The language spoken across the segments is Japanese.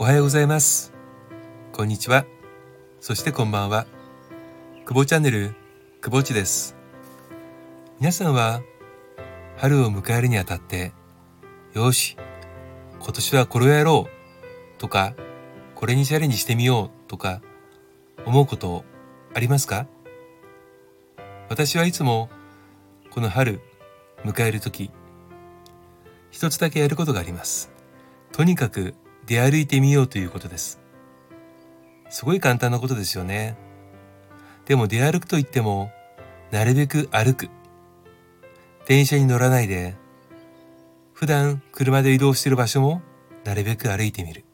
おはようございます。こんにちは。そしてこんばんは。久保チャンネル、久保ちです。皆さんは、春を迎えるにあたって、よし、今年はこれをやろうとか、これにチャレンジしてみようとか、思うことありますか？私はいつも、この春、迎えるとき、一つだけやることがあります。とにかく出歩いてみようということです。すごい簡単なことですよね。でも出歩くと言っても、なるべく歩く。電車に乗らないで、普段車で移動している場所もなるべく歩いてみる。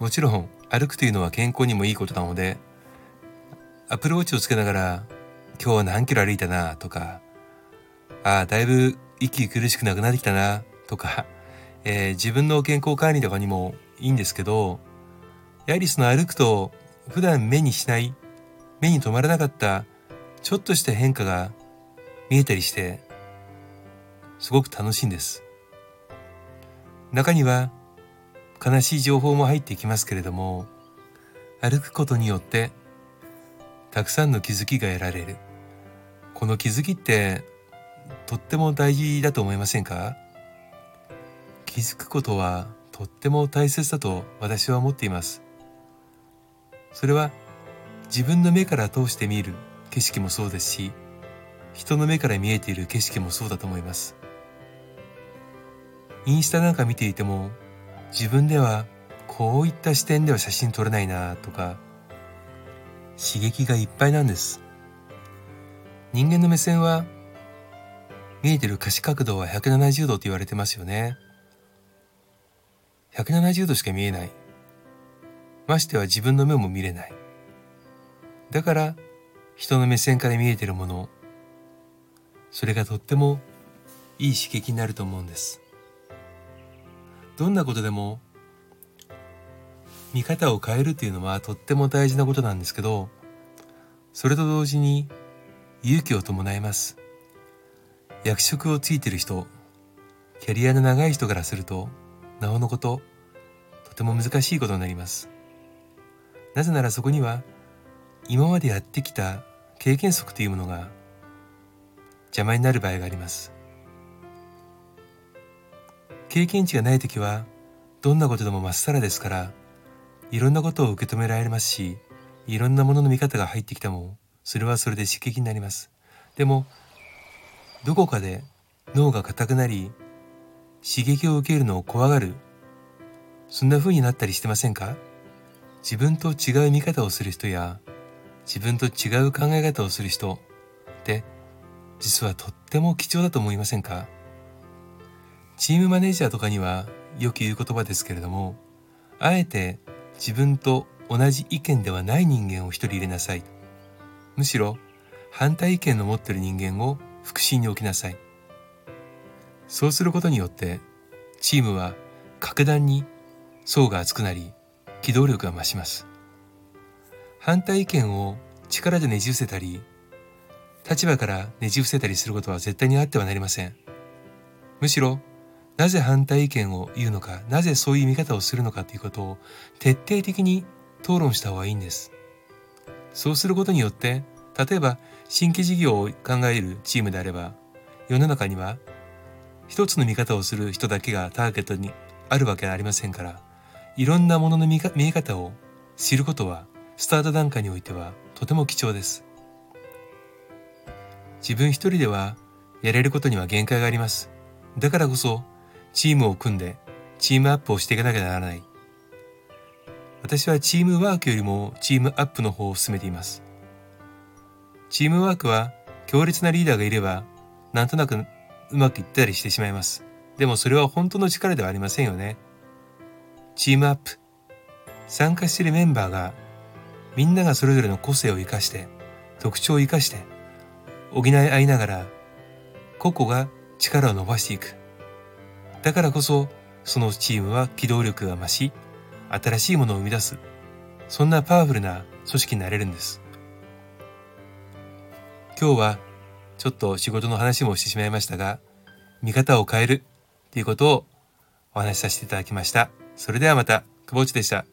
もちろん歩くというのは健康にもいいことなので、アプルウォッチをつけながら、今日は何キロ歩いたなとか、ああ、だいぶ息苦しくなくなってきたなとか、えー自分の健康管理とかにもいいんですけど、やはりその歩くと普段目にしない、目に留まらなかったちょっとした変化が見えたりして、すごく楽しいんです。中には悲しい情報も入ってきますけれども、歩くことによってたくさんの気づきが得られる。この気づきってとっても大事だと思いませんか？気づくことはとっても大切だと私は思っています。それは自分の目から通して見る景色もそうですし、人の目から見えている景色もそうだと思います。インスタなんか見ていても自分ではこういった視点では写真撮れないなとか刺激がいっぱいなんです。人間の目線は見えてる可視角度は170度と言われてますよね。170度しか見えない。ましては自分の目も見れない。だから人の目線から見えてるもの、それがとってもいい刺激になると思うんです。どんなことでも見方を変えるっていうのはとっても大事なことなんですけど、それと同時に勇気を伴います。役職をついてる人、キャリアの長い人からすると、なおのこと、とても難しいことになります。なぜならそこには、今までやってきた経験則というものが邪魔になる場合があります。経験値がないときは、どんなことでもまっさらですから、いろんなことを受け止められますし、いろんなものの見方が入ってきても、それはそれで刺激になります。でも、どこかで脳が硬くなり、刺激を受けるのを怖がる。そんな風になったりしてませんか？自分と違う見方をする人や、自分と違う考え方をする人って、実はとっても貴重だと思いませんか？チームマネージャーとかにはよく言う言葉ですけれども、あえて自分と同じ意見ではない人間を一人入れなさい。むしろ反対意見の持ってる人間を腹心に置きなさい。そうすることによってチームは格段に層が厚くなり機動力が増します。反対意見を力でねじ伏せたり立場からねじ伏せたりすることは絶対にあってはなりません。むしろなぜ反対意見を言うのか、なぜそういう見方をするのかということを徹底的に討論した方がいいんです。そうすることによって、例えば新規事業を考えるチームであれば、世の中には一つの見方をする人だけがターゲットにあるわけありませんから、いろんなものの見え方を知ることは、スタート段階においてはとても貴重です。自分一人ではやれることには限界があります。だからこそ、チームを組んでチームアップをしていかなきゃならない。私はチームワークよりもチームアップの方を進めています。チームワークは強烈なリーダーがいればなんとなくうまくいったりしてしまいます。でもそれは本当の力ではありませんよね。チームアップ。参加しているメンバーがみんながそれぞれの個性を生かして特徴を生かして補い合いながら個々が力を伸ばしていく。だからこそ、そのチームは機動力が増し、新しいものを生み出す。そんなパワフルな組織になれるんです。今日は、ちょっと仕事の話もしてしまいましたが、見方を変えるっていうことをお話しさせていただきました。それではまた、久保内でした。